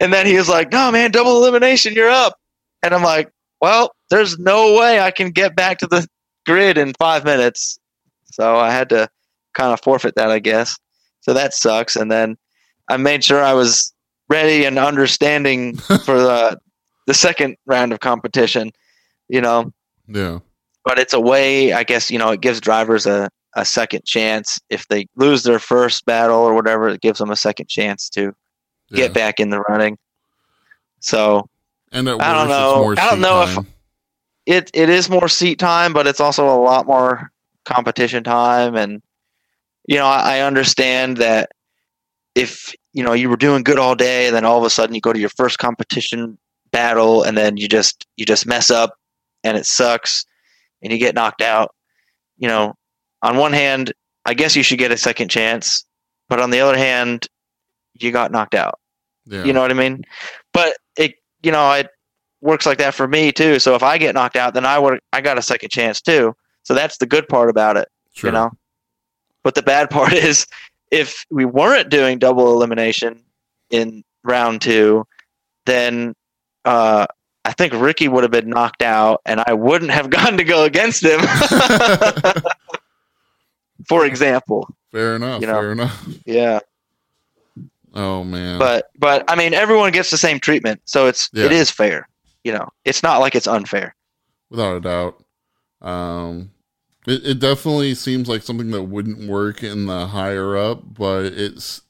And then he was like, "No, man, double elimination. You're up." And I'm like, "Well, there's no way I can get back to the grid in five minutes." So I had to kind of forfeit that, I guess. So that sucks. And then I made sure I was ready and understanding [LAUGHS] for the the second round of competition. You know, Yeah. But it's a way i guess you know it gives drivers a, a second chance. If they lose their first battle or whatever it gives them a second chance to yeah. get back in the running. So And I don't know. I don't know if- it it is more seat time but it's also a lot more competition time. And you know i, I understand that if you know you were doing good all day and then all of a sudden you go to your first competition battle and then you just you just mess up and it sucks and you get knocked out you know on one hand i guess you should get a second chance but on the other hand you got knocked out yeah. you know what I mean? But it, you know, it works like that for me too. So if I get knocked out, then I would, I got a second chance too. So that's the good part about it, sure. you know. But the bad [LAUGHS] part is, if we weren't doing double elimination in round two, then uh, I think Ricky would have been knocked out, and I wouldn't have [LAUGHS] gone to go against him. [LAUGHS] For example, Fair enough. you know. Fair enough. yeah. Oh man. but but I mean everyone gets the same treatment, so it's Yeah. it is fair. You know, it's not like it's unfair. without a doubt. Um, it, it definitely seems like something that wouldn't work in the higher up, but it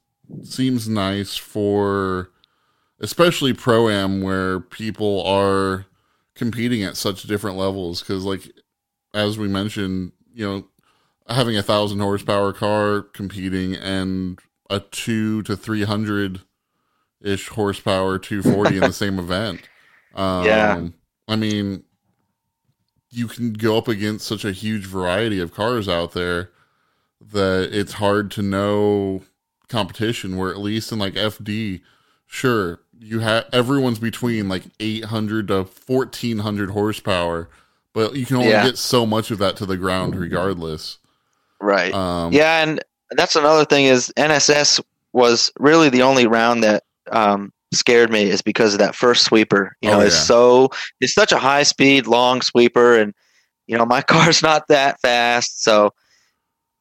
seems nice for especially pro am where people are competing at such different levels. Because, like as we mentioned, you know, having a thousand horsepower car competing and a two to three hundred ish horsepower 240 in the [LAUGHS] same event. Um, Yeah. I mean, you can go up against such a huge variety of cars out there that it's hard to know competition. Where at least in like FD, sure, you have everyone's between like 800 to 1400 horsepower, but you can only Yeah. get so much of that to the ground regardless. Right. Um, yeah, and that's another thing is NSS was really the only round that um, scared me is because of that first sweeper. You Oh, know, it's so it's such a high speed long sweeper, and you know, my [LAUGHS] car's not that fast, so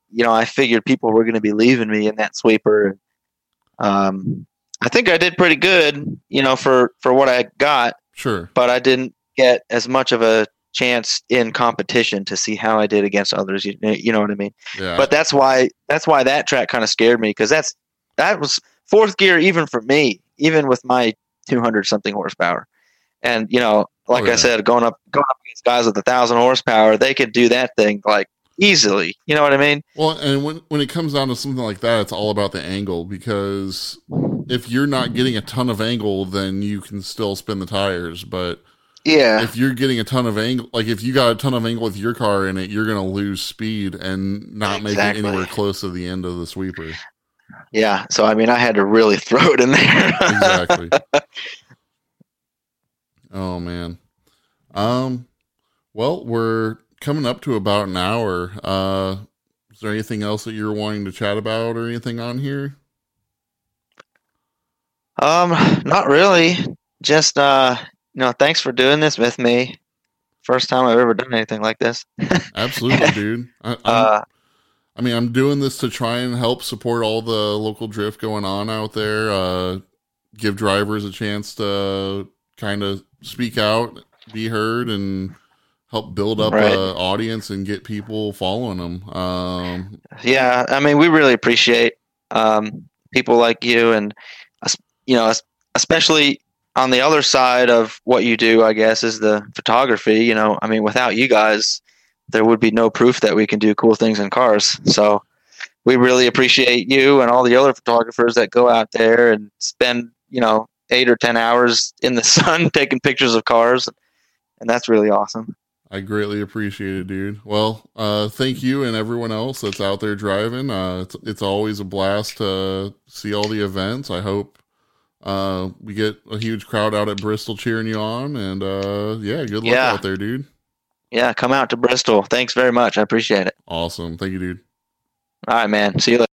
you know, I figured people were going to be leaving me in that sweeper. Um, I think I did pretty good, you know, for for what I got, Sure. but I didn't get as much of a chance in competition to see how I did against others. You, you know what I mean? Yeah. But that's why that's why that track kind of scared me because that's that was fourth gear even for me, even with my 200 something horsepower. And you know, like Oh, yeah. I said, going up going up against guys with a thousand horsepower, they could do that thing like easily. You know what I mean? Well, and when when it comes down to something like that, it's all about the angle because if you're not getting a ton of angle, then you can still spin the tires. But Yeah. if you're getting a ton of angle, like if you got a ton of angle with your car in it, you're going to lose speed and not make it anywhere close to the end of the sweeper. Yeah. So I mean, I had to really [LAUGHS] throw it in there. Exactly. [LAUGHS] oh man. Um. Well, we're coming up to about an hour. Uh, is there anything else that you're wanting to chat about or anything on here? Um, not really. Just uh, you know, thanks for doing this with me. First time I've ever done anything like this. [LAUGHS] Absolutely, dude. I, Uh, I mean, I'm doing this to try and help support all the local drift going on out there. Uh, give drivers a chance to kind of speak out, be heard, and help build up Right. a audience and get people following them. Um, Yeah, I mean, we really appreciate um, people like you, and you know, especially on the other side of what you do. I guess is the photography. You know, I mean, without you guys, there would be no proof that we can do cool things in cars. So, we really appreciate you and all the other photographers that go out there and spend you know eight or ten hours in the [LAUGHS] sun taking pictures of cars, and that's really awesome. I greatly appreciate it, dude. Well, uh, thank you and everyone else that's out there driving. Uh, it's it's always a blast to see all the events. I hope uh, we get a huge crowd out at Bristol cheering you on, and uh, yeah, good luck Yeah. out there, dude. Yeah, come out to Bristol. Thanks very much. I appreciate it. Awesome, thank you, dude. All right, man. See you later.